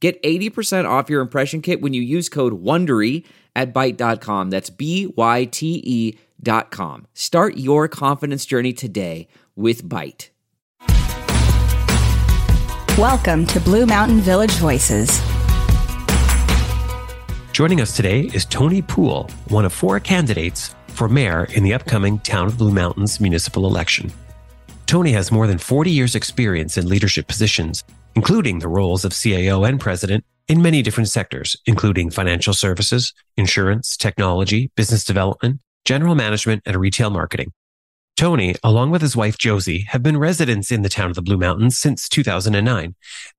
Get 80% off your impression kit when you use code WONDERY at Byte.com. That's B-Y-T-E dot com. Start your confidence journey today with Byte. Welcome to Blue Mountain Village Voices. Joining us today is Tony Poole, one of four candidates for mayor in the upcoming Town of Blue Mountains municipal election. Tony has more than 40 years' experience in leadership positions including the roles of CAO and president in many different sectors, including financial services, insurance, technology, business development, general management, and retail marketing. Tony, along with his wife Josie, have been residents in the town of the Blue Mountains since 2009.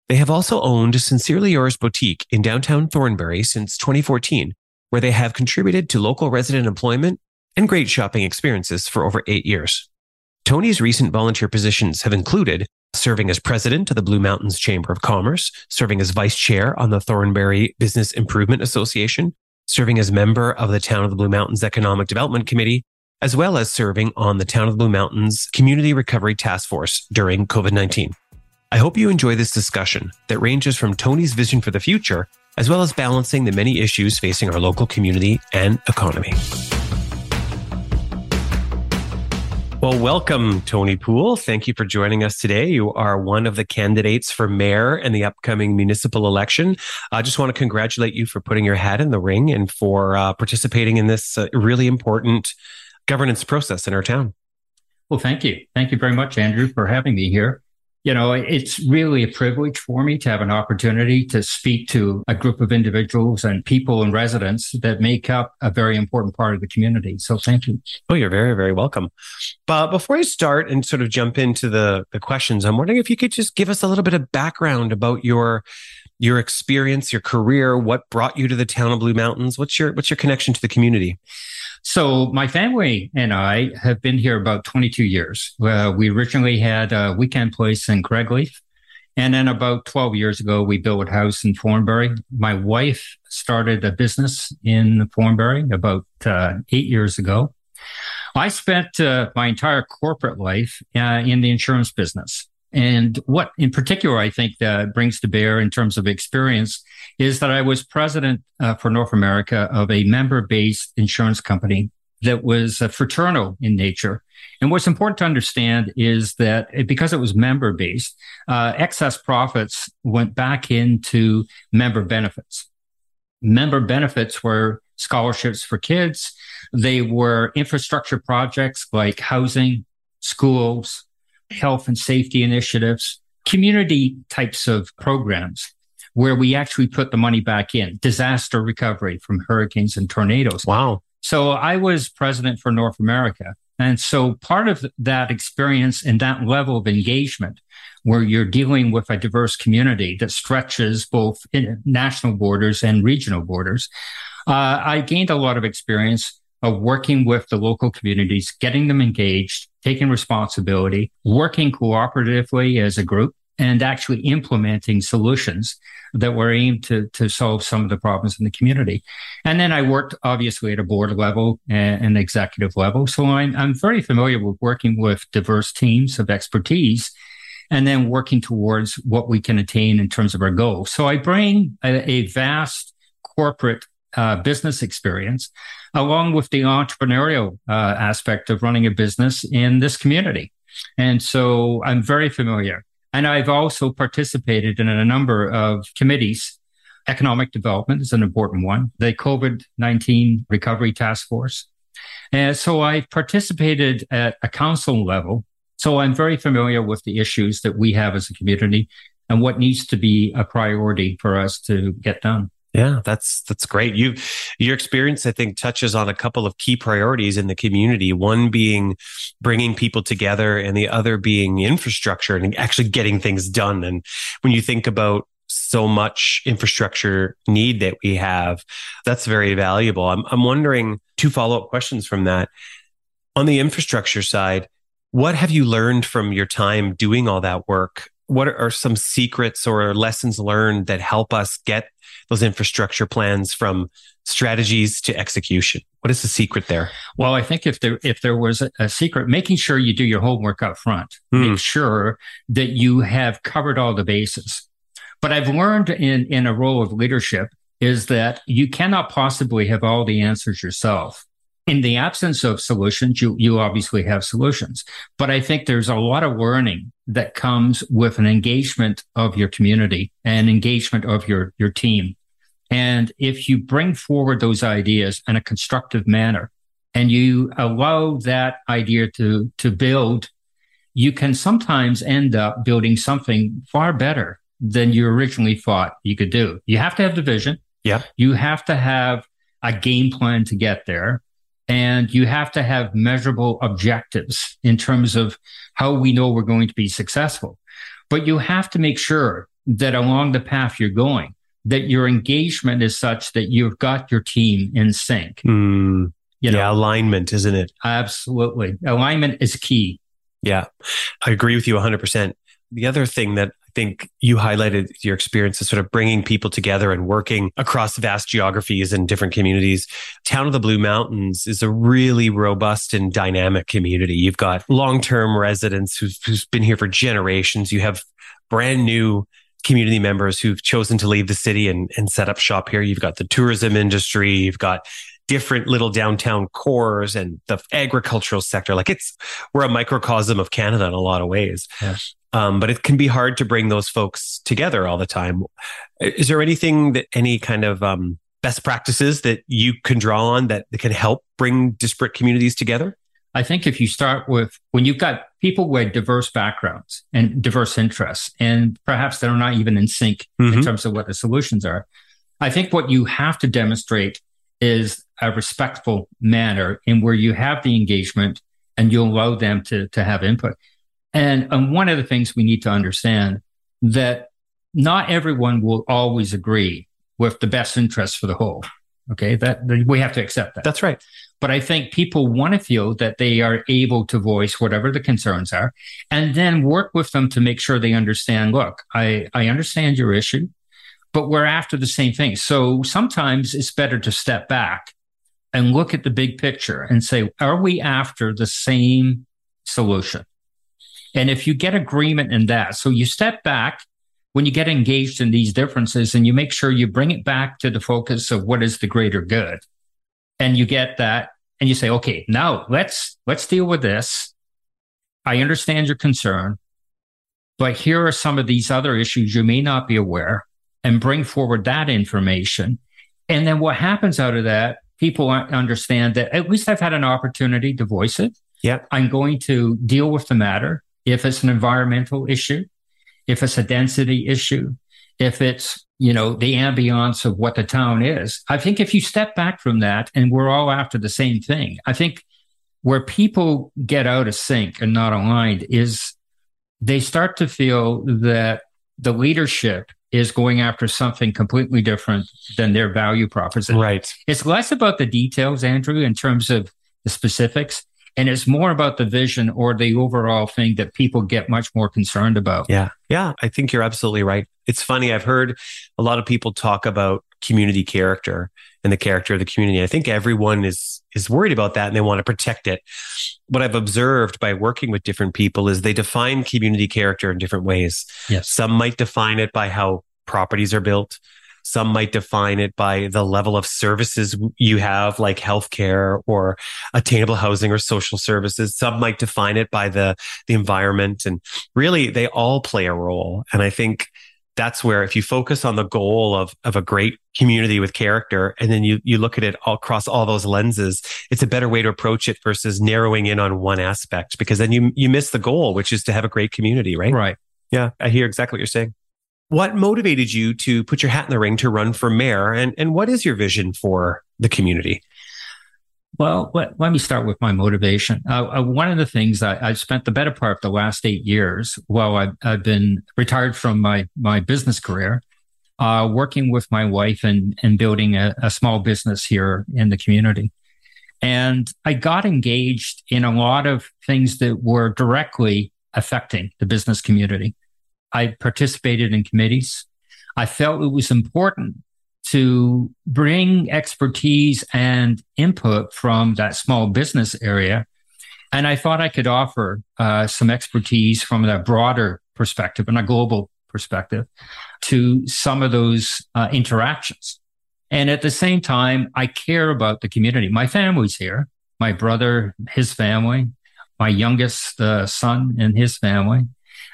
They have also owned Sincerely Yours Boutique in downtown Thornbury since 2014, where they have contributed to local resident employment and great shopping experiences for over eight years. Tony's recent volunteer positions have included serving as president of the Blue Mountains Chamber of Commerce, serving as vice chair on the Thornbury Business Improvement Association, serving as member of the Town of the Blue Mountains Economic Development Committee, as well as serving on the Town of the Blue Mountains Community Recovery Task Force during COVID 19. I hope you enjoy this discussion that ranges from Tony's vision for the future, as well as balancing the many issues facing our local community and economy. Well, welcome, Tony Poole. Thank you for joining us today. You are one of the candidates for mayor in the upcoming municipal election. I just want to congratulate you for putting your hat in the ring and for uh, participating in this uh, really important governance process in our town. Well, thank you. Thank you very much, Andrew, for having me here you know, it's really a privilege for me to have an opportunity to speak to a group of individuals and people and residents that make up a very important part of the community. So thank you. Oh, you're very, very welcome. But before I start and sort of jump into the, the questions, I'm wondering if you could just give us a little bit of background about your your experience, your career, what brought you to the town of Blue Mountains? What's your what's your connection to the community? So my family and I have been here about 22 years. Uh, we originally had a weekend place in Craigleith. And then about 12 years ago, we built a house in Thornbury. My wife started a business in Thornbury about uh, eight years ago. I spent uh, my entire corporate life uh, in the insurance business. And what in particular I think that brings to bear in terms of experience is that I was president uh, for North America of a member based insurance company that was uh, fraternal in nature. And what's important to understand is that it, because it was member based, uh, excess profits went back into member benefits. Member benefits were scholarships for kids. They were infrastructure projects like housing, schools, health and safety initiatives, community types of programs where we actually put the money back in disaster recovery from hurricanes and tornadoes. Wow. So I was president for North America. And so part of that experience and that level of engagement where you're dealing with a diverse community that stretches both national borders and regional borders, uh, I gained a lot of experience of working with the local communities, getting them engaged, taking responsibility, working cooperatively as a group, and actually implementing solutions that were aimed to, to solve some of the problems in the community. And then I worked obviously at a board level and, and executive level. So I'm, I'm very familiar with working with diverse teams of expertise and then working towards what we can attain in terms of our goals. So I bring a, a vast corporate uh, business experience along with the entrepreneurial uh, aspect of running a business in this community. And so I'm very familiar. And I've also participated in a number of committees. Economic development is an important one, the COVID 19 recovery task force. And so I've participated at a council level. So I'm very familiar with the issues that we have as a community and what needs to be a priority for us to get done. Yeah, that's that's great. You your experience I think touches on a couple of key priorities in the community. One being bringing people together and the other being infrastructure and actually getting things done. And when you think about so much infrastructure need that we have. That's very valuable. I'm, I'm wondering two follow up questions from that. On the infrastructure side, what have you learned from your time doing all that work? What are some secrets or lessons learned that help us get those infrastructure plans from strategies to execution? What is the secret there? Well, I think if there if there was a, a secret, making sure you do your homework up front, mm. make sure that you have covered all the bases. But I've learned in in a role of leadership is that you cannot possibly have all the answers yourself in the absence of solutions, you, you obviously have solutions. But I think there's a lot of learning that comes with an engagement of your community and engagement of your, your team. And if you bring forward those ideas in a constructive manner and you allow that idea to, to build, you can sometimes end up building something far better than you originally thought you could do. You have to have the vision. Yeah. You have to have a game plan to get there. And you have to have measurable objectives in terms of how we know we're going to be successful. But you have to make sure that along the path you're going, that your engagement is such that you've got your team in sync. Mm, you know? Yeah, alignment, isn't it? Absolutely. Alignment is key. Yeah, I agree with you 100%. The other thing that I think you highlighted your experience is sort of bringing people together and working across vast geographies and different communities. Town of the Blue Mountains is a really robust and dynamic community. You've got long-term residents who've, who's been here for generations. You have brand new community members who've chosen to leave the city and, and set up shop here. You've got the tourism industry. You've got different little downtown cores and the agricultural sector. Like it's, we're a microcosm of Canada in a lot of ways. Yes. Um, but it can be hard to bring those folks together all the time. Is there anything that any kind of um, best practices that you can draw on that, that can help bring disparate communities together? I think if you start with when you've got people with diverse backgrounds and diverse interests, and perhaps they're not even in sync mm-hmm. in terms of what the solutions are, I think what you have to demonstrate is a respectful manner in where you have the engagement and you allow them to, to have input. And, and one of the things we need to understand that not everyone will always agree with the best interest for the whole. Okay. That we have to accept that. That's right. But I think people want to feel that they are able to voice whatever the concerns are and then work with them to make sure they understand, look, I, I understand your issue, but we're after the same thing. So sometimes it's better to step back and look at the big picture and say, are we after the same solution? And if you get agreement in that, so you step back when you get engaged in these differences and you make sure you bring it back to the focus of what is the greater good. And you get that and you say, okay, now let's, let's deal with this. I understand your concern, but here are some of these other issues you may not be aware and bring forward that information. And then what happens out of that, people understand that at least I've had an opportunity to voice it. Yeah. I'm going to deal with the matter if it's an environmental issue, if it's a density issue, if it's, you know, the ambiance of what the town is. I think if you step back from that and we're all after the same thing, I think where people get out of sync and not aligned is they start to feel that the leadership is going after something completely different than their value proposition. Right. It's less about the details, Andrew, in terms of the specifics, and it's more about the vision or the overall thing that people get much more concerned about. Yeah. Yeah. I think you're absolutely right. It's funny. I've heard a lot of people talk about community character and the character of the community. I think everyone is, is worried about that and they want to protect it. What I've observed by working with different people is they define community character in different ways. Yes. Some might define it by how properties are built. Some might define it by the level of services you have, like healthcare or attainable housing or social services. Some might define it by the, the environment. And really, they all play a role. And I think that's where if you focus on the goal of, of a great community with character and then you, you look at it all across all those lenses, it's a better way to approach it versus narrowing in on one aspect because then you, you miss the goal, which is to have a great community, right? Right. Yeah. I hear exactly what you're saying. What motivated you to put your hat in the ring to run for mayor? And, and what is your vision for the community? Well, let, let me start with my motivation. Uh, uh, one of the things I, I've spent the better part of the last eight years while I've, I've been retired from my, my business career uh, working with my wife and, and building a, a small business here in the community. And I got engaged in a lot of things that were directly affecting the business community. I participated in committees. I felt it was important to bring expertise and input from that small business area. And I thought I could offer uh, some expertise from that broader perspective and a global perspective to some of those uh, interactions. And at the same time, I care about the community. My family's here, my brother, his family, my youngest uh, son and his family.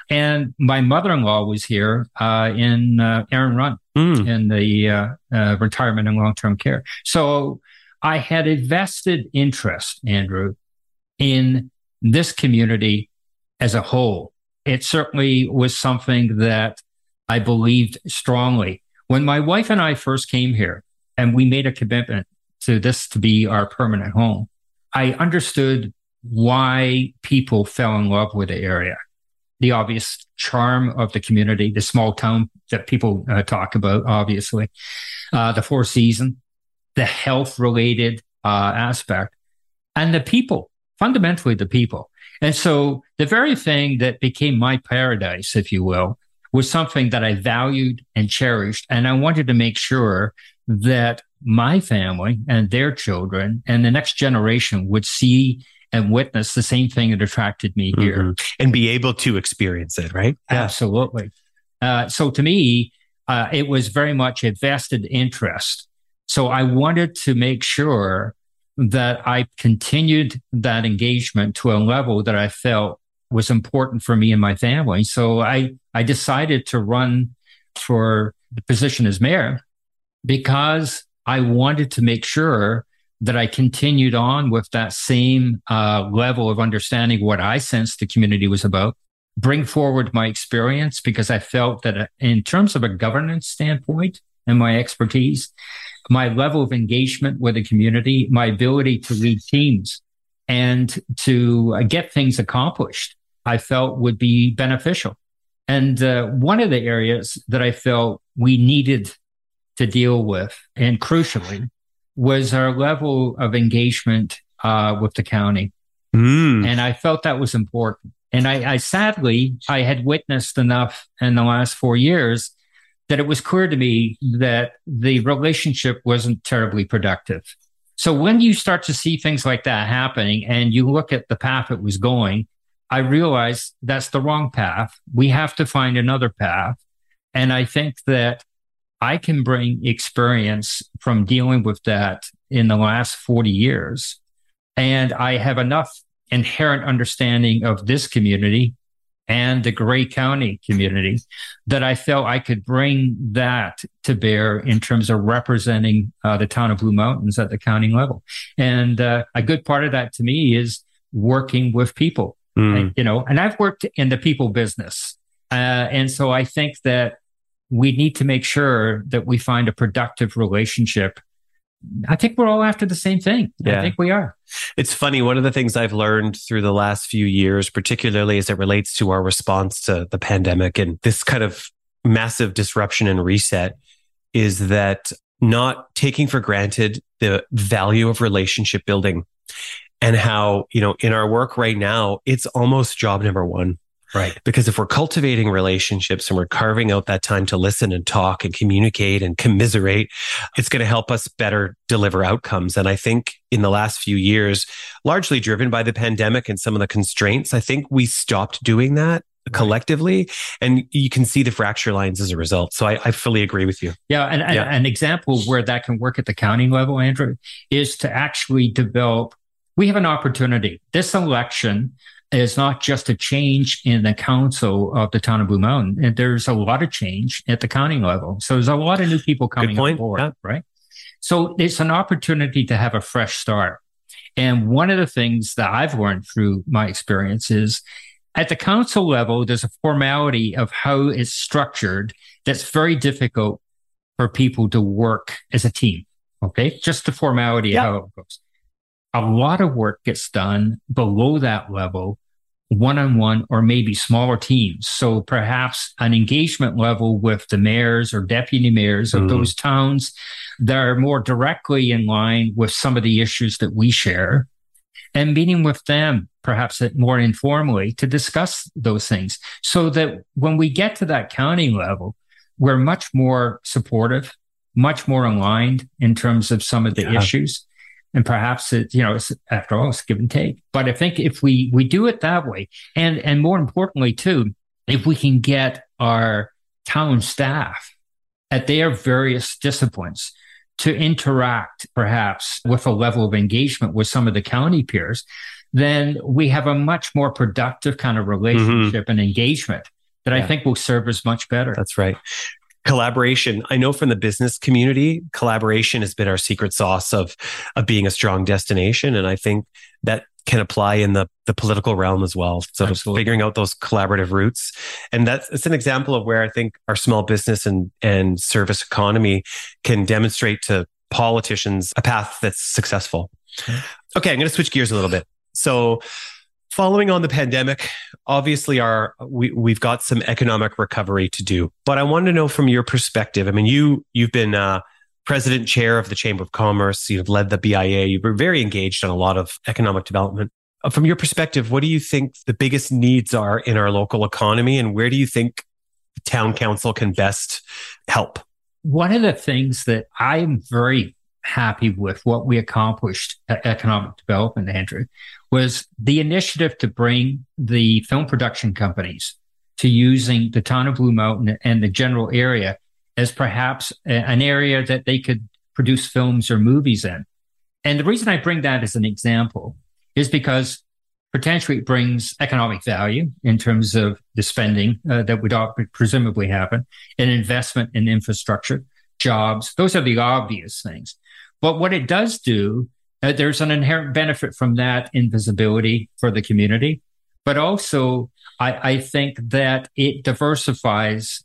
And my mother-in-law was here uh, in uh, Errinrohe mm. in the uh, uh, retirement and long-term care. So I had a vested interest, Andrew, in this community as a whole. It certainly was something that I believed strongly. When my wife and I first came here and we made a commitment to this to be our permanent home, I understood why people fell in love with the area. The obvious charm of the community, the small town that people uh, talk about, obviously, uh, the four season, the health related uh, aspect, and the people, fundamentally the people. And so the very thing that became my paradise, if you will, was something that I valued and cherished. And I wanted to make sure that my family and their children and the next generation would see and witness the same thing that attracted me here mm-hmm. and be able to experience it, right? Yeah. Absolutely. Uh, so to me, uh, it was very much a vested interest. So I wanted to make sure that I continued that engagement to a level that I felt was important for me and my family. So I, I decided to run for the position as mayor because I wanted to make sure that I continued on with that same uh, level of understanding what I sensed the community was about, bring forward my experience because I felt that uh, in terms of a governance standpoint and my expertise, my level of engagement with the community, my ability to lead teams and to uh, get things accomplished, I felt would be beneficial. And uh, one of the areas that I felt we needed to deal with, and crucially, was our level of engagement uh, with the county. Mm. And I felt that was important. And I, I sadly, I had witnessed enough in the last four years that it was clear to me that the relationship wasn't terribly productive. So when you start to see things like that happening and you look at the path it was going, I realized that's the wrong path. We have to find another path. And I think that I can bring experience from dealing with that in the last 40 years. And I have enough inherent understanding of this community and the Grey County community that I felt I could bring that to bear in terms of representing uh, the town of Blue Mountains at the county level. And uh, a good part of that to me is working with people, mm. you know, and I've worked in the people business. Uh, and so I think that we need to make sure that we find a productive relationship. I think we're all after the same thing. Yeah. I think we are. It's funny. One of the things I've learned through the last few years, particularly as it relates to our response to the pandemic and this kind of massive disruption and reset, is that not taking for granted the value of relationship building and how, you know, in our work right now, it's almost job number one Right. Because if we're cultivating relationships and we're carving out that time to listen and talk and communicate and commiserate, it's going to help us better deliver outcomes. And I think in the last few years, largely driven by the pandemic and some of the constraints, I think we stopped doing that collectively and you can see the fracture lines as a result so i, I fully agree with you yeah and, yeah. an example where that can work at the county level andrew is to actually develop we have an opportunity this election is not just a change in the council of the town of Blue Mountain. And there's a lot of change at the county level. So there's a lot of new people coming on board, yeah. right? So it's an opportunity to have a fresh start. And one of the things that I've learned through my experience is at the council level, there's a formality of how it's structured that's very difficult for people to work as a team. Okay. Just the formality of how it goes a lot of work gets done below that level one on one or maybe smaller teams. So perhaps an engagement level with the mayors or deputy mayors of mm. those towns that are more directly in line with some of the issues that we share and meeting with them perhaps more informally to discuss those things so that when we get to that county level, we're much more supportive, much more aligned in terms of some of the yeah. issues. And perhaps it, you know, it's, after all, it's give and take. But I think if we we do it that way, and and more importantly too, if we can get our town staff at their various disciplines to interact perhaps with a level of engagement with some of the county peers, then we have a much more productive kind of relationship mm-hmm. and engagement that yeah. I think will serve us much better. That's right. Collaboration. I know from the business community, collaboration has been our secret sauce of, of being a strong destination. And I think that can apply in the, the political realm as well. So figuring out those collaborative routes. And that's it's an example of where I think our small business and, and service economy can demonstrate to politicians a path that's successful. Okay, I'm going to switch gears a little bit. So following on the pandemic, obviously our we, we've got some economic recovery to do. But I want to know from your perspective. I mean, you you've been uh, president chair of the Chamber of Commerce. You've led the BIA. You were very engaged on a lot of economic development. Uh, from your perspective, what do you think the biggest needs are in our local economy, and where do you think the town council can best help? One of the things that I'm very happy with what we accomplished at economic development, Andrew, was the initiative to bring the film production companies to using the town of Blue Mountain and the general area as perhaps an area that they could produce films or movies in. And the reason I bring that as an example is because potentially it brings economic value in terms of the spending uh, that would presumably happen, an investment in infrastructure, jobs. Those are the obvious things. But what it does do, there's an inherent benefit from that invisibility for the community. But also, I, I think that it diversifies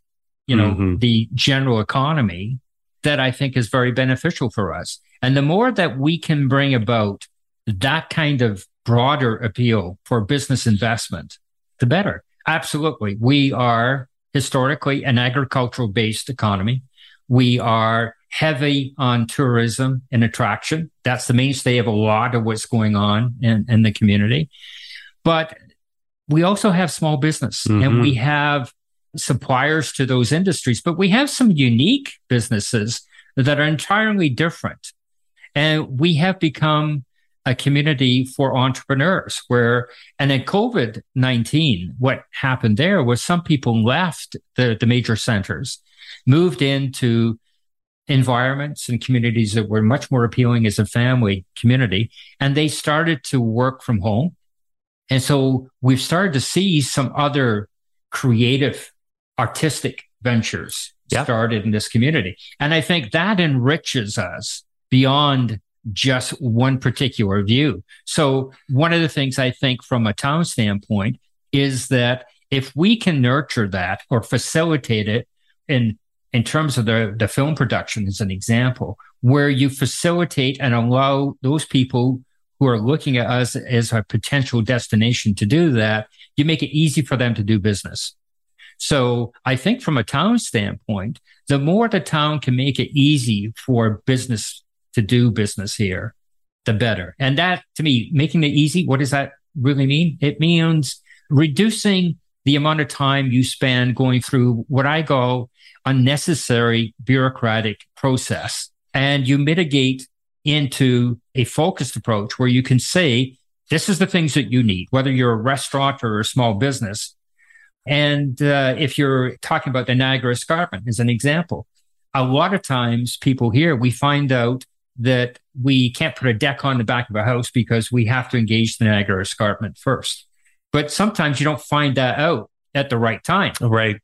you know, mm-hmm. the general economy that I think is very beneficial for us. And the more that we can bring about that kind of broader appeal for business investment, the better. Absolutely. We are historically an agricultural based economy. We are heavy on tourism and attraction. That's the mainstay of a lot of what's going on in, in the community. But we also have small business mm-hmm. and we have suppliers to those industries, but we have some unique businesses that are entirely different. And we have become a community for entrepreneurs where, and in COVID 19, what happened there was some people left the, the major centers, moved into environments and communities that were much more appealing as a family community, and they started to work from home. And so we've started to see some other creative artistic ventures yeah. started in this community. And I think that enriches us beyond just one particular view. So one of the things I think from a town standpoint is that if we can nurture that or facilitate it in in terms of the, the film production as an example, where you facilitate and allow those people who are looking at us as a potential destination to do that, you make it easy for them to do business. So I think from a town standpoint, the more the town can make it easy for business to do business here, the better. And that to me, making it easy, what does that really mean? It means reducing the amount of time you spend going through what I call unnecessary bureaucratic process. And you mitigate into a focused approach where you can say, this is the things that you need, whether you're a restaurant or a small business. And uh, if you're talking about the Niagara Escarpment as an example, a lot of times people here, we find out that we can't put a deck on the back of a house because we have to engage the Niagara Escarpment first. But sometimes you don't find that out at the right time. Right.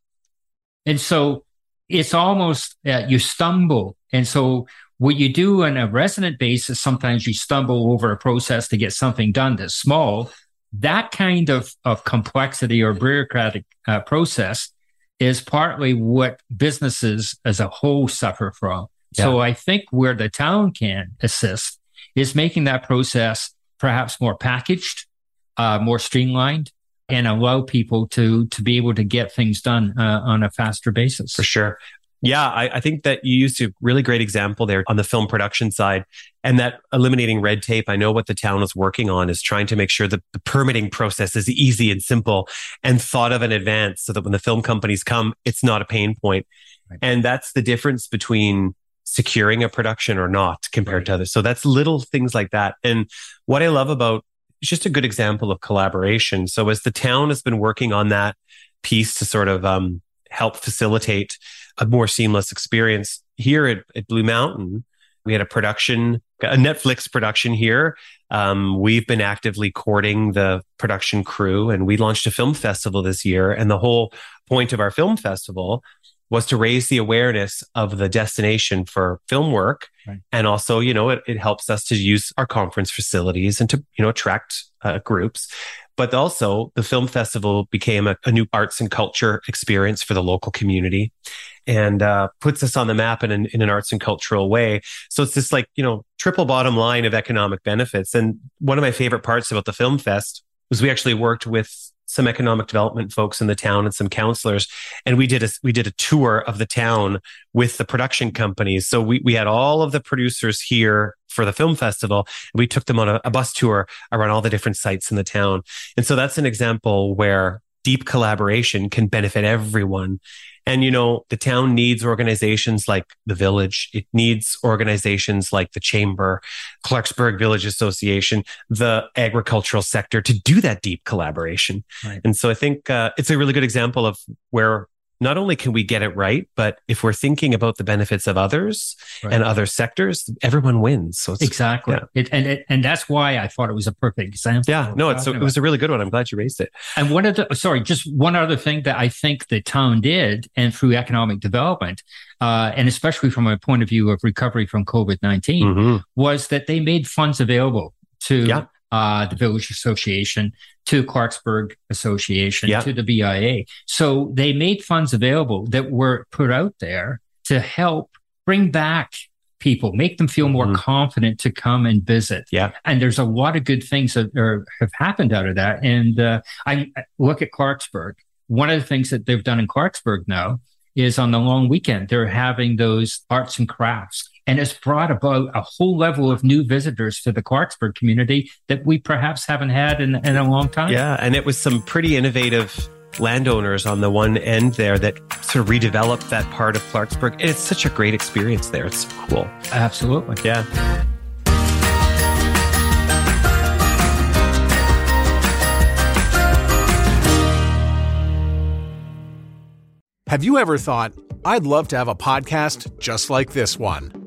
And so it's almost uh, you stumble. And so what you do on a resident basis, sometimes you stumble over a process to get something done that's small that kind of, of complexity or bureaucratic uh, process is partly what businesses as a whole suffer from. Yeah. So I think where the town can assist is making that process perhaps more packaged, uh, more streamlined, and allow people to to be able to get things done uh, on a faster basis. For sure. Yeah, I, I, think that you used a really great example there on the film production side and that eliminating red tape. I know what the town is working on is trying to make sure that the permitting process is easy and simple and thought of in advance so that when the film companies come, it's not a pain point. Right. And that's the difference between securing a production or not compared right. to others. So that's little things like that. And what I love about it's just a good example of collaboration. So as the town has been working on that piece to sort of um, help facilitate a more seamless experience here at, at, Blue Mountain. We had a production, a Netflix production here. Um, we've been actively courting the production crew and we launched a film festival this year. And the whole point of our film festival was to raise the awareness of the destination for film work. Right. And also, you know, it, it helps us to use our conference facilities and to, you know, attract uh, groups but also the film festival became a, a, new arts and culture experience for the local community and uh, puts us on the map in an, in an arts and cultural way. So it's this like, you know, triple bottom line of economic benefits. And one of my favorite parts about the film fest was we actually worked with some economic development folks in the town and some counselors. And we did a, we did a tour of the town with the production companies. So we, we had all of the producers here for the film festival. And we took them on a, a bus tour around all the different sites in the town. And so that's an example where deep collaboration can benefit everyone. And, you know, the town needs organizations like the village. It needs organizations like the chamber, Clarksburg Village Association, the agricultural sector to do that deep collaboration. Right. And so I think uh, it's a really good example of where not only can we get it right, but if we're thinking about the benefits of others right. and other sectors, everyone wins. So exactly, yeah. it, and it, and that's why I thought it was a perfect example. Yeah, no, it's, it was a really good one. I'm glad you raised it. And one of the sorry, just one other thing that I think the town did, and through economic development, uh, and especially from a point of view of recovery from COVID 19, mm-hmm. was that they made funds available to. Yeah uh, the Village Association, to Clarksburg Association, to the BIA. So they made funds available that were put out there to help bring back people, make them feel more mm-hmm. confident to come and visit. Yeah. And there's a lot of good things that are, have happened out of that. And uh, I, I look at Clarksburg. One of the things that they've done in Clarksburg now is on the long weekend, they're having those arts and crafts and has brought about a whole level of new visitors to the Clarksburg community that we perhaps haven't had in, in a long time. Yeah, and it was some pretty innovative landowners on the one end there that sort of redeveloped that part of Clarksburg. And it's such a great experience there. It's cool. Absolutely. Yeah. Have you ever thought, I'd love to have a podcast just like this one?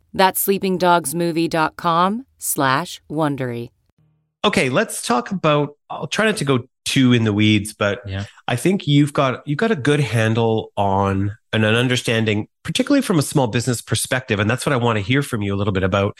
That's sleepingdogsmovie.com slash Wondery. Okay, let's talk about, I'll try not to go too in the weeds, but yeah. I think you've got, you've got a good handle on and an understanding, particularly from a small business perspective. And that's what I want to hear from you a little bit about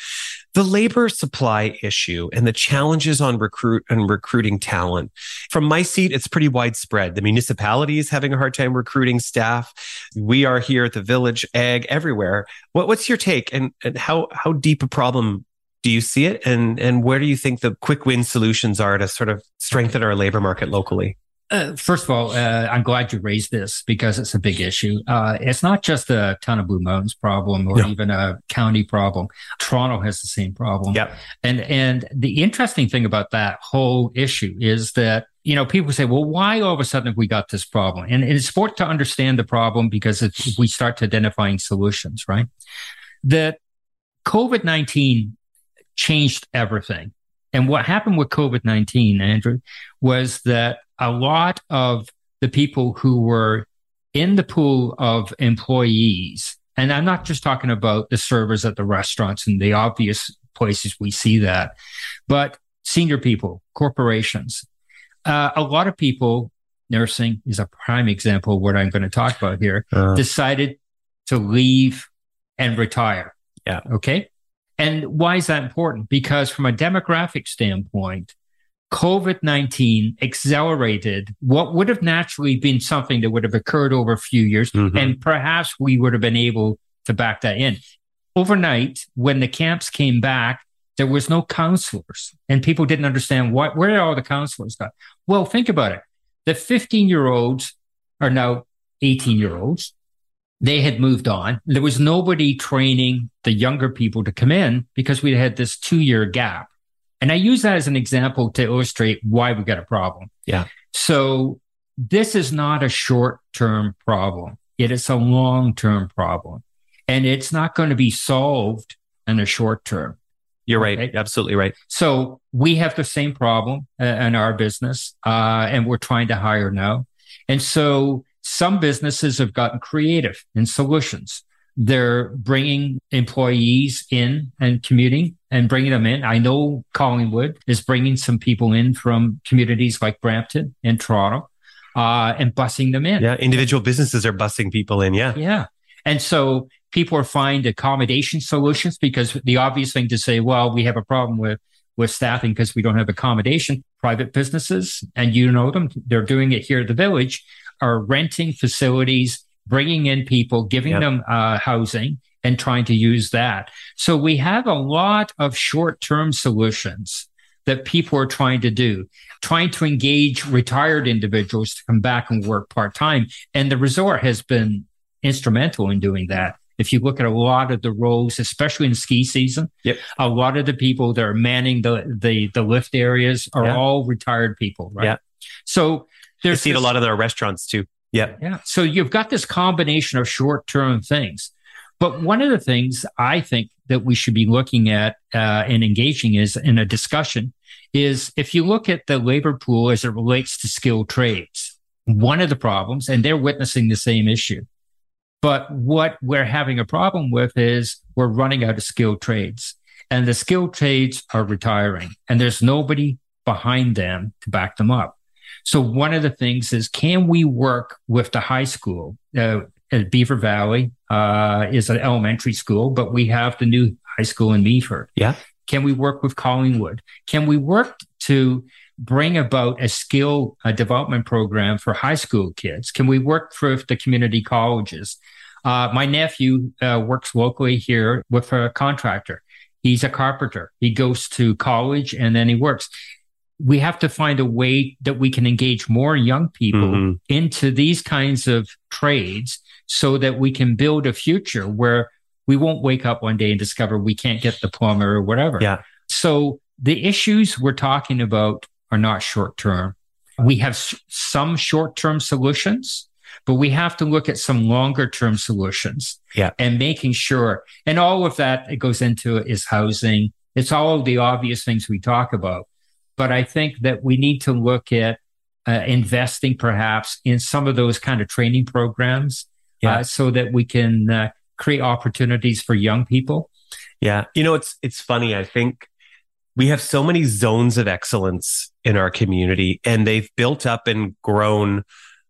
the labor supply issue and the challenges on recruit and recruiting talent. From my seat, it's pretty widespread. The municipality is having a hard time recruiting staff. We are here at the village, egg everywhere. What, what's your take and, and how, how deep a problem do you see it? And, and where do you think the quick win solutions are to sort of strengthen our labor market locally? Uh, first of all, uh, I'm glad you raised this because it's a big issue. Uh, it's not just a town of Blue Mountains problem or no. even a county problem. Toronto has the same problem. Yep. And and the interesting thing about that whole issue is that you know people say, well, why all of a sudden have we got this problem? And, and it's important to understand the problem because if we start to identifying solutions, right? That COVID nineteen changed everything. And what happened with COVID 19, Andrew, was that a lot of the people who were in the pool of employees, and I'm not just talking about the servers at the restaurants and the obvious places we see that, but senior people, corporations. Uh, a lot of people, nursing is a prime example of what I'm going to talk about here, uh, decided to leave and retire. Yeah. Okay. And why is that important? Because from a demographic standpoint, COVID 19 accelerated what would have naturally been something that would have occurred over a few years. Mm-hmm. And perhaps we would have been able to back that in. Overnight, when the camps came back, there was no counselors and people didn't understand what, where all the counselors go? Well, think about it. The 15 year olds are now 18 year olds. They had moved on. There was nobody training the younger people to come in because we had this two year gap. And I use that as an example to illustrate why we got a problem. Yeah. So this is not a short term problem. It is a long term problem and it's not going to be solved in a short term. You're right. Okay? Absolutely right. So we have the same problem uh, in our business, uh, and we're trying to hire now. And so some businesses have gotten creative in solutions. They're bringing employees in and commuting and bringing them in. I know Collingwood is bringing some people in from communities like Brampton and Toronto uh, and busing them in. Yeah, individual businesses are busing people in. Yeah. Yeah. And so people are finding accommodation solutions because the obvious thing to say, well, we have a problem with with staffing because we don't have accommodation. Private businesses, and you know them, they're doing it here at the village, are renting facilities bringing in people, giving yep. them uh, housing, and trying to use that. So we have a lot of short term solutions that people are trying to do, trying to engage retired individuals to come back and work part time. And the resort has been instrumental in doing that. If you look at a lot of the roles, especially in ski season, yep. a lot of the people that are manning the the, the lift areas are yeah. all retired people, right? Yeah. So there's I see this, a lot of their restaurants too. Yeah. Yeah. So you've got this combination of short term things. But one of the things I think that we should be looking at uh, and engaging is in a discussion is if you look at the labor pool as it relates to skilled trades, one of the problems, and they're witnessing the same issue. But what we're having a problem with is we're running out of skilled trades and the skilled trades are retiring and there's nobody behind them to back them up. So one of the things is, can we work with the high school? Uh, at Beaver Valley uh, is an elementary school, but we have the new high school in Meaford. Yeah. Can we work with Collingwood? Can we work to bring about a skill uh, development program for high school kids? Can we work with the community colleges? Uh, my nephew uh, works locally here with a contractor. He's a carpenter. He goes to college and then he works we have to find a way that we can engage more young people mm-hmm. into these kinds of trades so that we can build a future where we won't wake up one day and discover we can't get the plumber or whatever. Yeah. So the issues we're talking about are not short term. We have some short term solutions, but we have to look at some longer term solutions. Yeah. And making sure, and all of that it goes into is housing. It's all the obvious things we talk about but I think that we need to look at uh, investing perhaps in some of those kind of training programs yeah. uh, so that we can uh, create opportunities for young people. Yeah. You know, it's, it's funny. I think we have so many zones of excellence in our community and they've built up and grown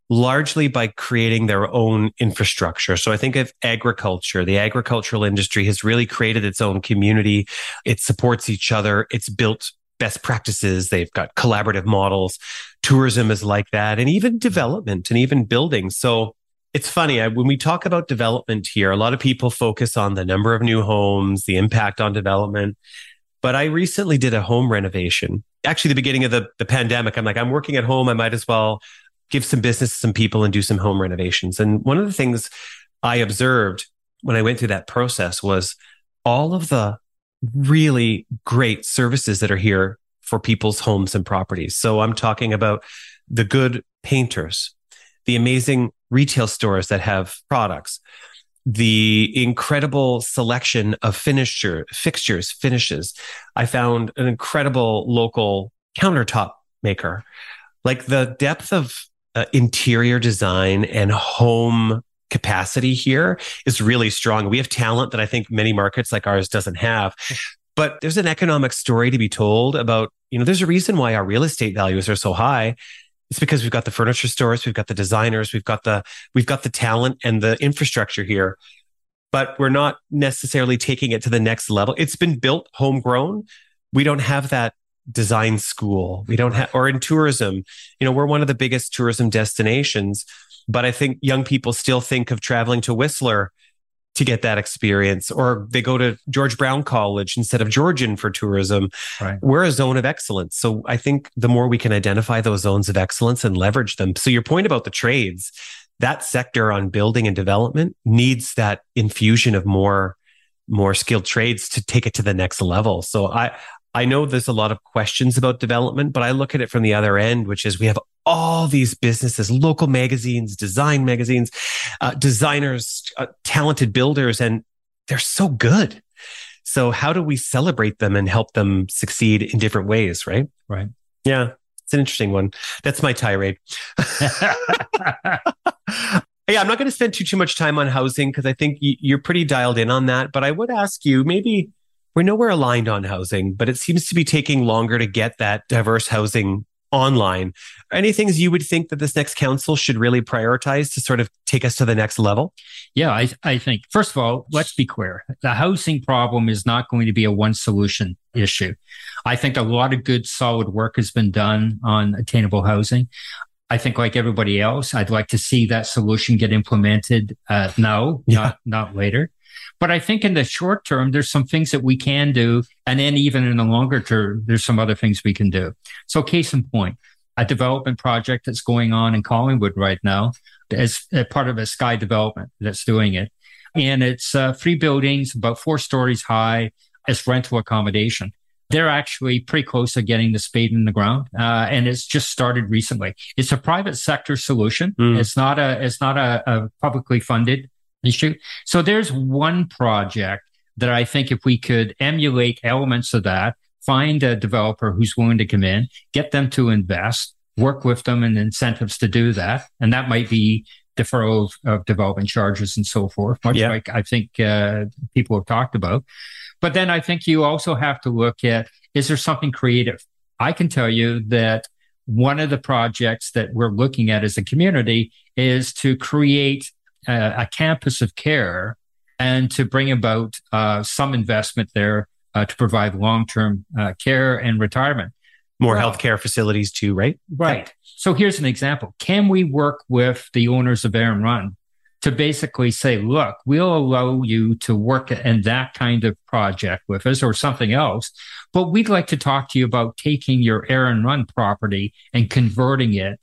largely by creating their own infrastructure. So I think of agriculture. The agricultural industry has really created its own community. It supports each other. It's built best practices. They've got collaborative models. Tourism is like that and even development and even building. So it's funny. I, when we talk about development here, a lot of people focus on the number of new homes, the impact on development. But I recently did a home renovation. Actually, the beginning of the, the pandemic, I'm like, I'm working at home. I might as well give some business to some people and do some home renovations. And one of the things I observed when I went through that process was all of the really great services that are here for people's homes and properties. So I'm talking about the good painters, the amazing retail stores that have products, the incredible selection of finisher, fixtures, finishes. I found an incredible local countertop maker. Like the depth of uh, interior design and home capacity here is really strong. We have talent that I think many markets like ours doesn't have. But there's an economic story to be told about, you know, there's a reason why our real estate values are so high. It's because we've got the furniture stores, we've got the designers, we've got the we've got the talent and the infrastructure here. But we're not necessarily taking it to the next level. It's been built homegrown. We don't have that design school. We don't have, or in tourism, you know, we're one of the biggest tourism destinations, but I think young people still think of traveling to Whistler to get that experience, or they go to George Brown College instead of Georgian for tourism. Right. We're a zone of excellence. So I think the more we can identify those zones of excellence and leverage them. So your point about the trades, that sector on building and development needs that infusion of more more skilled trades to take it to the next level. So I I know there's a lot of questions about development, but I look at it from the other end, which is we have all these businesses, local magazines, design magazines, uh, designers, uh, talented builders, and they're so good. So how do we celebrate them and help them succeed in different ways? Right. Right. Yeah. It's an interesting one. That's my tirade. yeah, I'm not going to spend too too much time on housing because I think you're pretty dialed in on that. But I would ask you maybe we're aligned on housing, but it seems to be taking longer to get that diverse housing online. Any things you would think that this next council should really prioritize to sort of take us to the next level? Yeah, I, I think, first of all, let's be clear. The housing problem is not going to be a one solution issue. I think a lot of good, solid work has been done on attainable housing. I think, like everybody else, I'd like to see that solution get implemented uh, now, yeah. not not later. But I think in the short term, there's some things that we can do. And then even in the longer term, there's some other things we can do. So case in point, a development project that's going on in Collingwood right now as part of a sky development that's doing it. And it's uh, three buildings, about four stories high as rental accommodation. They're actually pretty close to getting the spade in the ground, uh, and it's just started recently. It's a private sector solution. Mm. It's not a it's not a, a publicly funded issue. So there's one project that I think if we could emulate elements of that, find a developer who's willing to come in, get them to invest, work with them and incentives to do that. And that might be deferral of, of development charges and so forth, much yeah. like I think uh, people have talked about. But then I think you also have to look at is there something creative? I can tell you that one of the projects that we're looking at as a community is to create a, a campus of care and to bring about uh, some investment there uh, to provide long-term uh, care and retirement. More well, healthcare facilities too, right? Right. So here's an example. Can we work with the owners of Errinrohe to basically say, look, we'll allow you to work in that kind of project with us or something else, but we'd like to talk to you about taking your Errinrohe property and converting it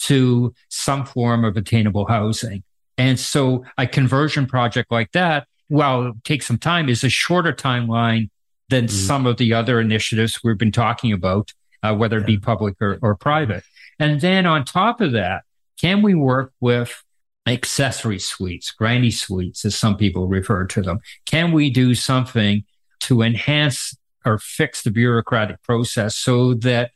to some form of attainable housing. And so a conversion project like that, while it takes some time, is a shorter timeline than mm-hmm. some of the other initiatives we've been talking about, uh, whether it be public or, or private. And then on top of that, can we work with accessory suites, granny suites, as some people refer to them? Can we do something to enhance or fix the bureaucratic process so that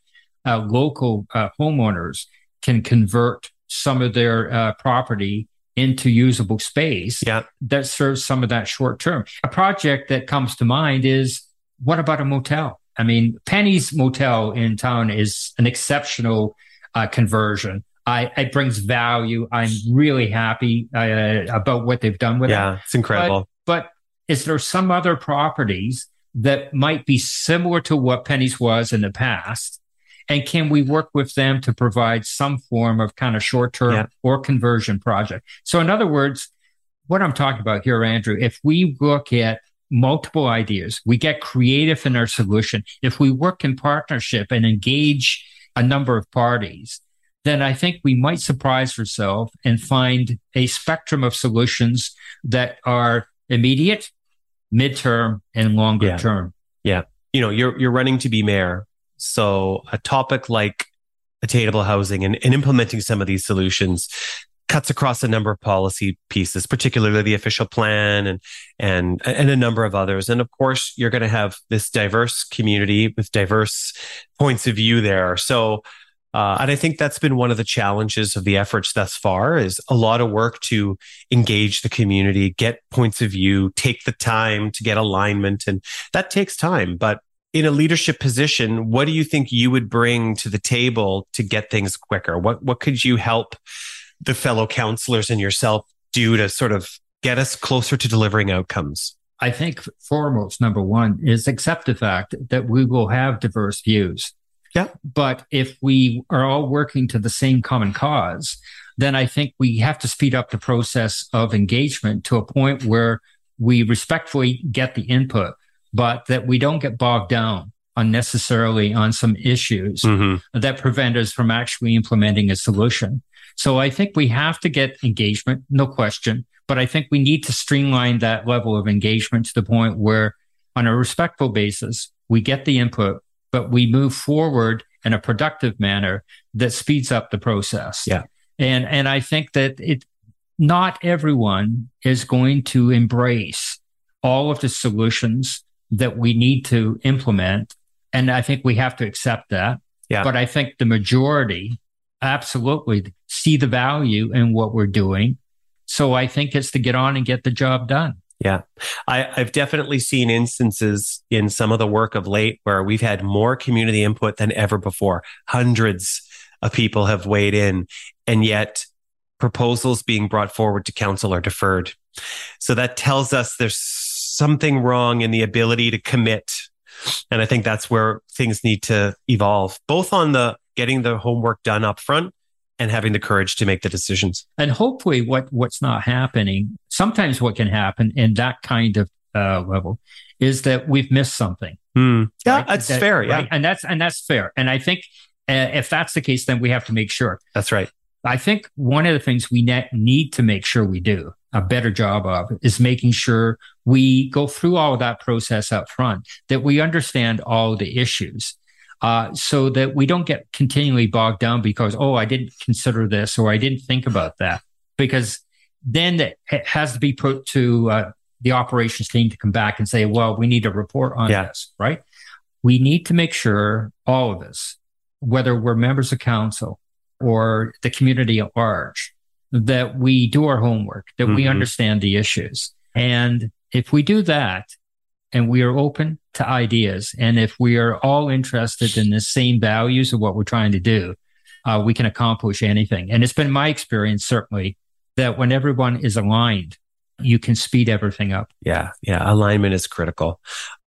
uh, local uh, homeowners can convert some of their uh, property into usable space yeah. that serves some of that short term. A project that comes to mind is what about a motel? I mean, Penny's Motel in town is an exceptional uh, conversion. I, it brings value. I'm really happy uh, about what they've done with yeah, it. Yeah, it's incredible. But, but is there some other properties that might be similar to what Penny's was in the past and can we work with them to provide some form of kind of short term yeah. or conversion project? So, in other words, what I'm talking about here, Andrew, if we look at multiple ideas, we get creative in our solution. If we work in partnership and engage a number of parties, then I think we might surprise ourselves and find a spectrum of solutions that are immediate, midterm, and longer yeah. term. Yeah. You know, you're you're running to be mayor. So a topic like attainable housing and, and implementing some of these solutions cuts across a number of policy pieces, particularly the official plan and and and a number of others. And of course, you're going to have this diverse community with diverse points of view there. So uh, and I think that's been one of the challenges of the efforts thus far is a lot of work to engage the community, get points of view, take the time to get alignment. And that takes time. But in a leadership position, what do you think you would bring to the table to get things quicker? What, what could you help the fellow counselors and yourself do to sort of get us closer to delivering outcomes? I think foremost, number one is accept the fact that we will have diverse views. Yeah. But if we are all working to the same common cause, then I think we have to speed up the process of engagement to a point where we respectfully get the input, but that we don't get bogged down unnecessarily on some issues mm-hmm. that prevent us from actually implementing a solution. So I think we have to get engagement, no question, but I think we need to streamline that level of engagement to the point where on a respectful basis, we get the input, but we move forward in a productive manner that speeds up the process. Yeah. And, and I think that it, not everyone is going to embrace all of the solutions that we need to implement. And I think we have to accept that. Yeah. But I think the majority absolutely see the value in what we're doing. So I think it's to get on and get the job done. Yeah. I, have definitely seen instances in some of the work of late where we've had more community input than ever before. Hundreds of people have weighed in, and yet proposals being brought forward to council are deferred. So that tells us there's something wrong in the ability to commit. And I think that's where things need to evolve, both on the getting the homework done up front and having the courage to make the decisions. And hopefully, what what's not happening, sometimes what can happen in that kind of uh, level, is that we've missed something. Mm. Yeah, right? that's that, fair. Yeah, right? and that's and that's fair. And I think uh, if that's the case, then we have to make sure. That's right. I think one of the things we ne- need to make sure we do a better job of is making sure we go through all of that process up front, that we understand all the issues uh, so that we don't get continually bogged down because, oh, I didn't consider this or I didn't think about that. Because then it has to be put to uh, the operations team to come back and say, well, we need a report on yeah. this, right? We need to make sure all of us, whether we're members of council or the community at large, that we do our homework, that mm-hmm. we understand the issues. And if we do that, and we are open to ideas. And if we are all interested in the same values of what we're trying to do, uh, we can accomplish anything. And it's been my experience, certainly, that when everyone is aligned, you can speed everything up. Yeah. Yeah. Alignment is critical.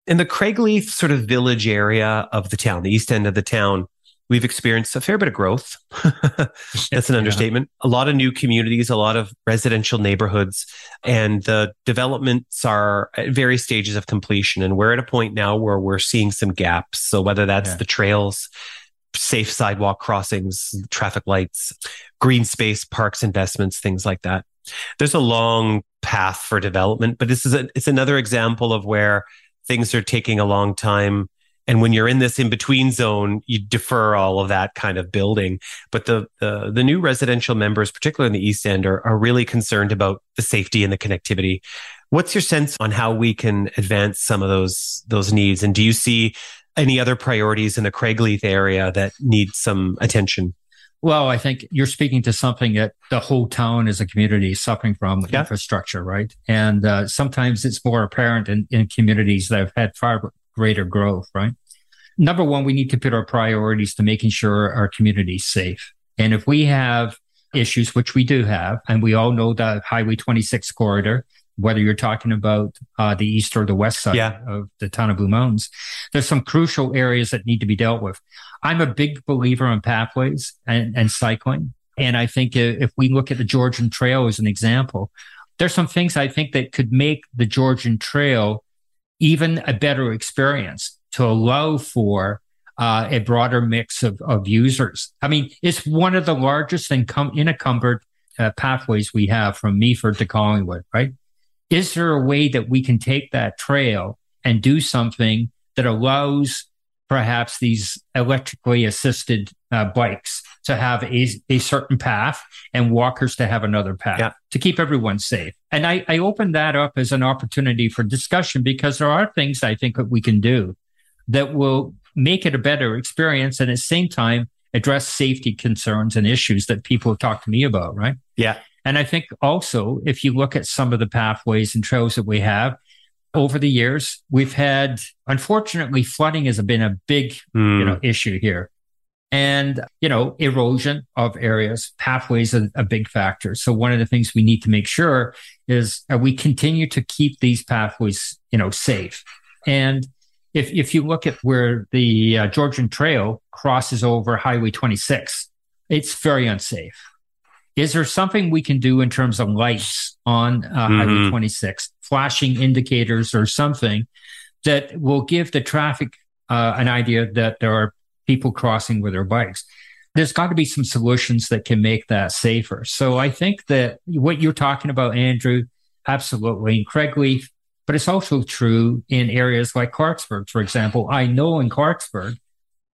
In the Craigleith sort of village area of the town, the east end of the town, we've experienced a fair bit of growth. That's an understatement. Yeah. A lot of new communities, a lot of residential neighborhoods, and the developments are at various stages of completion. And we're at a point now where we're seeing some gaps. So whether that's yeah. the trails, safe sidewalk crossings, traffic lights, green space, parks investments, things like that. There's a long path for development, but this is a, it's another example of where things are taking a long time and when you're in this in between zone, you defer all of that kind of building. But the, the, the new residential members, particularly in the East End, are, are really concerned about the safety and the connectivity. What's your sense on how we can advance some of those, those needs? And do you see any other priorities in the Craigleith area that need some attention? Well, I think you're speaking to something that the whole town as a community is suffering from with yeah. infrastructure, right? And uh, sometimes it's more apparent in, in communities that have had far greater growth, right? Number one, we need to put our priorities to making sure our community is safe. And if we have issues, which we do have, and we all know the Highway 26 corridor, whether you're talking about uh, the east or the west side yeah. of the town of Blue Mountains, there's some crucial areas that need to be dealt with. I'm a big believer in pathways and, and cycling. And I think if we look at the Georgian Trail as an example, there's some things I think that could make the Georgian Trail even a better experience to allow for uh, a broader mix of, of users. I mean, it's one of the largest encum- unencumbered uh, pathways we have from Meaford to Collingwood, right? Is there a way that we can take that trail and do something that allows perhaps these electrically assisted uh, bikes to have a, a certain path and walkers to have another path yeah. to keep everyone safe. And I, I open that up as an opportunity for discussion because there are things I think that we can do that will make it a better experience and at the same time address safety concerns and issues that people have talked to me about, right? Yeah. And I think also, if you look at some of the pathways and trails that we have over the years, we've had, unfortunately, flooding has been a big, mm. you know, issue here. And, you know, erosion of areas, pathways are a big factor. So one of the things we need to make sure is we continue to keep these pathways, you know, safe. And if, if you look at where the uh, Georgian Trail crosses over Highway 26, it's very unsafe. Is there something we can do in terms of lights on uh, mm-hmm. Highway 26, flashing indicators or something that will give the traffic uh, an idea that there are people crossing with their bikes? There's got to be some solutions that can make that safer. So I think that what you're talking about, Andrew, absolutely. Craigleith but it's also true in areas like Clarksburg, for example. I know in Clarksburg,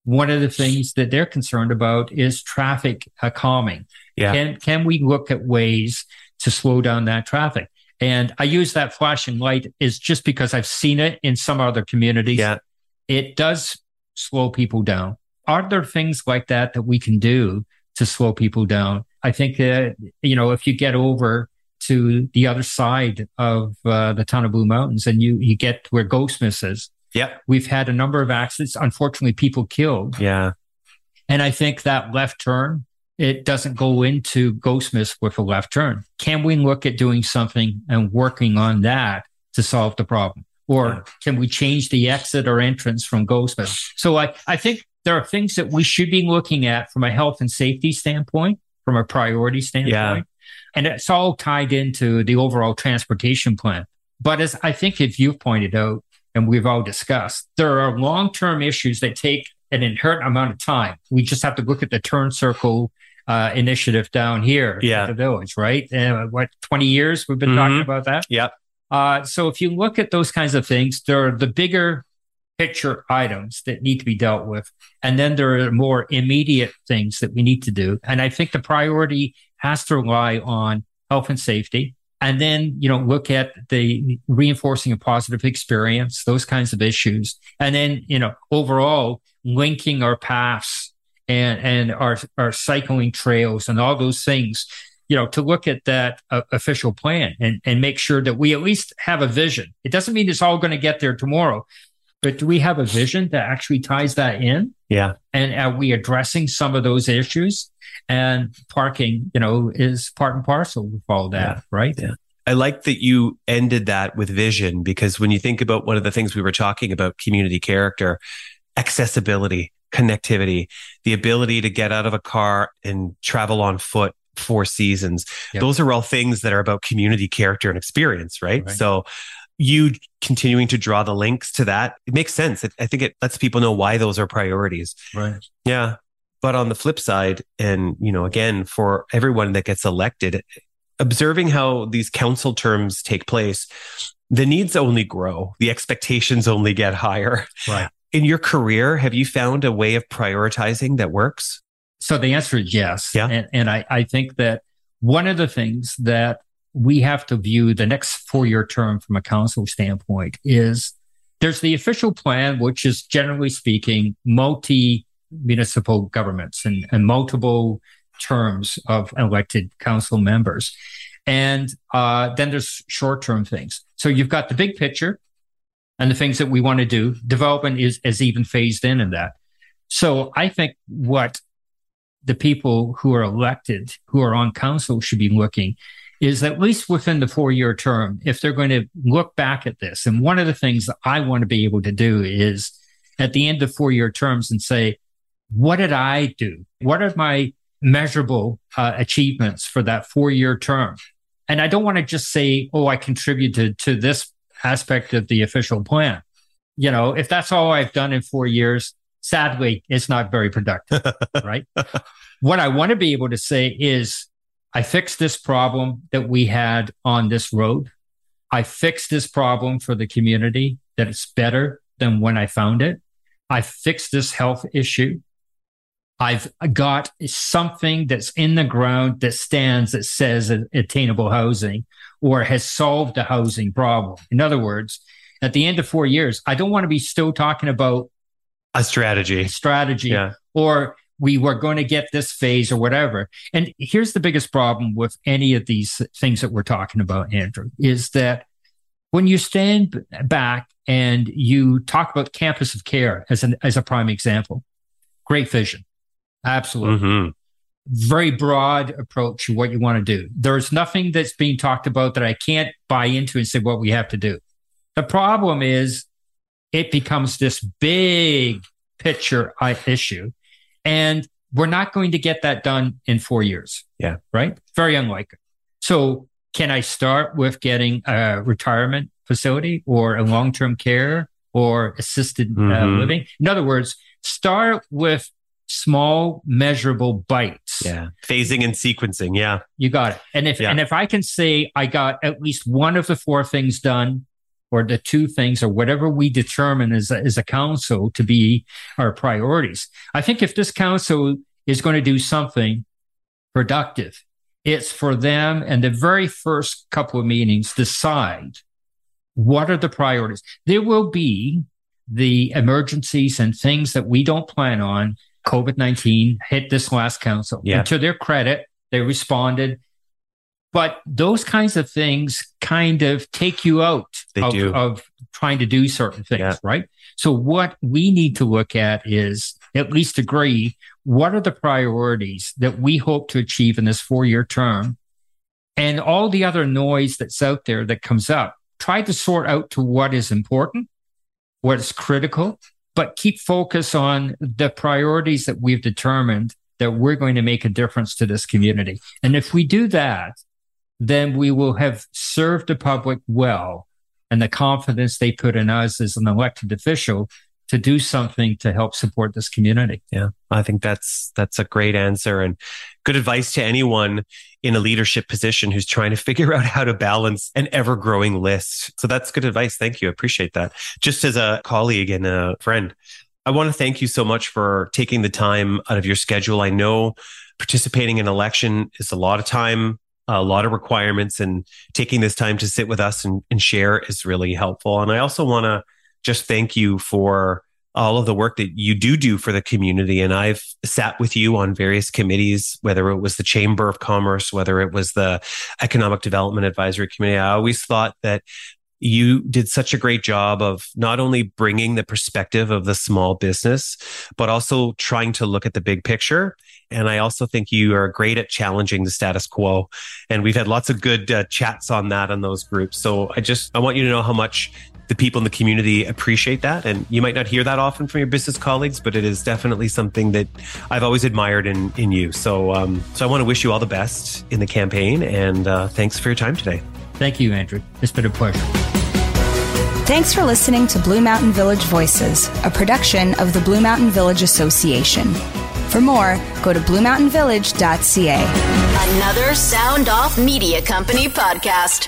one of the things that they're concerned about is traffic calming. Yeah. Can, can we look at ways to slow down that traffic? And I use that flashing light is just because I've seen it in some other communities. Yeah. It does slow people down. Are there things like that that we can do to slow people down? I think that, you know, if you get over to the other side of uh, the Blue Mountains and you, you get where Goldsmiths is. Yep. We've had a number of accidents, unfortunately, people killed. Yeah. And I think that left turn, it doesn't go into Goldsmiths with a left turn. Can we look at doing something and working on that to solve the problem? Or can we change the exit or entrance from Goldsmiths? So I, I think there are things that we should be looking at from a health and safety standpoint, from a priority standpoint. Yeah. And it's all tied into the overall transportation plan. But as I think if you've pointed out, and we've all discussed, there are long term issues that take an inherent amount of time. We just have to look at the turn circle uh, initiative down here yeah. at the village, right? Uh, what, 20 years we've been mm-hmm. talking about that? Yep. Uh, so if you look at those kinds of things, there are the bigger picture items that need to be dealt with. And then there are more immediate things that we need to do. And I think the priority has to rely on health and safety. And then, you know, look at the reinforcing a positive experience, those kinds of issues. And then, you know, overall linking our paths and, and our, our cycling trails and all those things, you know, to look at that uh, official plan and, and make sure that we at least have a vision. It doesn't mean it's all going to get there tomorrow, but do we have a vision that actually ties that in? Yeah. And are we addressing some of those issues? And parking, you know, is part and parcel with all that, yeah. right? Yeah. I like that you ended that with vision because when you think about one of the things we were talking about, community character, accessibility, connectivity, the ability to get out of a car and travel on foot four seasons. Yep. Those are all things that are about community character and experience, right? right? So you continuing to draw the links to that, it makes sense. I think it lets people know why those are priorities. Right. Yeah. But on the flip side, and, you know, again, for everyone that gets elected, observing how these council terms take place, the needs only grow, the expectations only get higher. Right. In your career, have you found a way of prioritizing that works? So the answer is yes. Yeah. And, and I, I think that one of the things that we have to view the next four year term from a council standpoint is there's the official plan, which is generally speaking multi municipal governments and, and, multiple terms of elected council members. And uh, then there's short term things. So you've got the big picture and the things that we want to do. Development is, is even phased in in that. So I think what the people who are elected, who are on council should be looking is at least within the four year term, if they're going to look back at this. And one of the things that I want to be able to do is at the end of four year terms and say, what did I do? What are my measurable uh, achievements for that four year term? And I don't want to just say, oh, I contributed to this aspect of the official plan. You know, if that's all I've done in four years, sadly, it's not very productive, right? What I want to be able to say is I fixed this problem that we had on this road. I fixed this problem for the community that it's better than when I found it. I fixed this health issue. I've got something that's in the ground that stands that says attainable housing or has solved a housing problem. In other words, at the end of four years, I don't want to be still talking about a strategy, strategy, yeah. or we were going to get this phase or whatever. And here's the biggest problem with any of these things that we're talking about, Andrew, is that when you stand back and you talk about campus of care as an as a prime example, great vision, absolutely. Mm-hmm. Very broad approach to what you want to do. There's nothing that's being talked about that I can't buy into and say what we have to do. The problem is it becomes this big picture issue and we're not going to get that done in four years. Yeah. Right. Very unlikely. So can I start with getting a retirement facility or a long term care or assisted uh, mm-hmm. uh, living? In other words, start with small measurable bites. Yeah. Phasing and sequencing. Yeah. You got it. And if, yeah. and if I can say I got at least one of the four things done or the two things or whatever we determine as a, as a council to be our priorities. I think if this council is going to do something productive, it's for them and the very first couple of meetings decide what are the priorities. There will be the emergencies and things that we don't plan on. COVID 19 hit this last council. Yeah. And to their credit, they responded but those kinds of things kind of take you out of, of, trying to do certain things, yeah. right? So what we need to look at is at least agree what are the priorities that we hope to achieve in this four year term and all the other noise that's out there that comes up. Try to sort out to what is important, what is critical, but keep focus on the priorities that we've determined that we're going to make a difference to this community. And if we do that, then we will have served the public well and the confidence they put in us as an elected official to do something to help support this community. Yeah, I think that's that's a great answer and good advice to anyone in a leadership position who's trying to figure out how to balance an ever-growing list. So that's good advice. Thank you. I appreciate that. Just as a colleague and a friend, I want to thank you so much for taking the time out of your schedule. I know participating in election is a lot of time a lot of requirements and taking this time to sit with us and, and share is really helpful. And I also want to just thank you for all of the work that you do do for the community. And I've sat with you on various committees, whether it was the Chamber of Commerce, whether it was the Economic Development Advisory Committee. I always thought that you did such a great job of not only bringing the perspective of the small business, but also trying to look at the big picture. And I also think you are great at challenging the status quo. And we've had lots of good uh, chats on that on those groups. So I just, I want you to know how much the people in the community appreciate that. And you might not hear that often from your business colleagues, but it is definitely something that I've always admired in, in you. So, um, so I want to wish you all the best in the campaign and uh, thanks for your time today. Thank you, Andrew. It's been a pleasure. Thanks for listening to Blue Mountain Village Voices, a production of the Blue Mountain Village Association. For more, go to bluemountainvillage.ca. Another Sound Off Media Company podcast.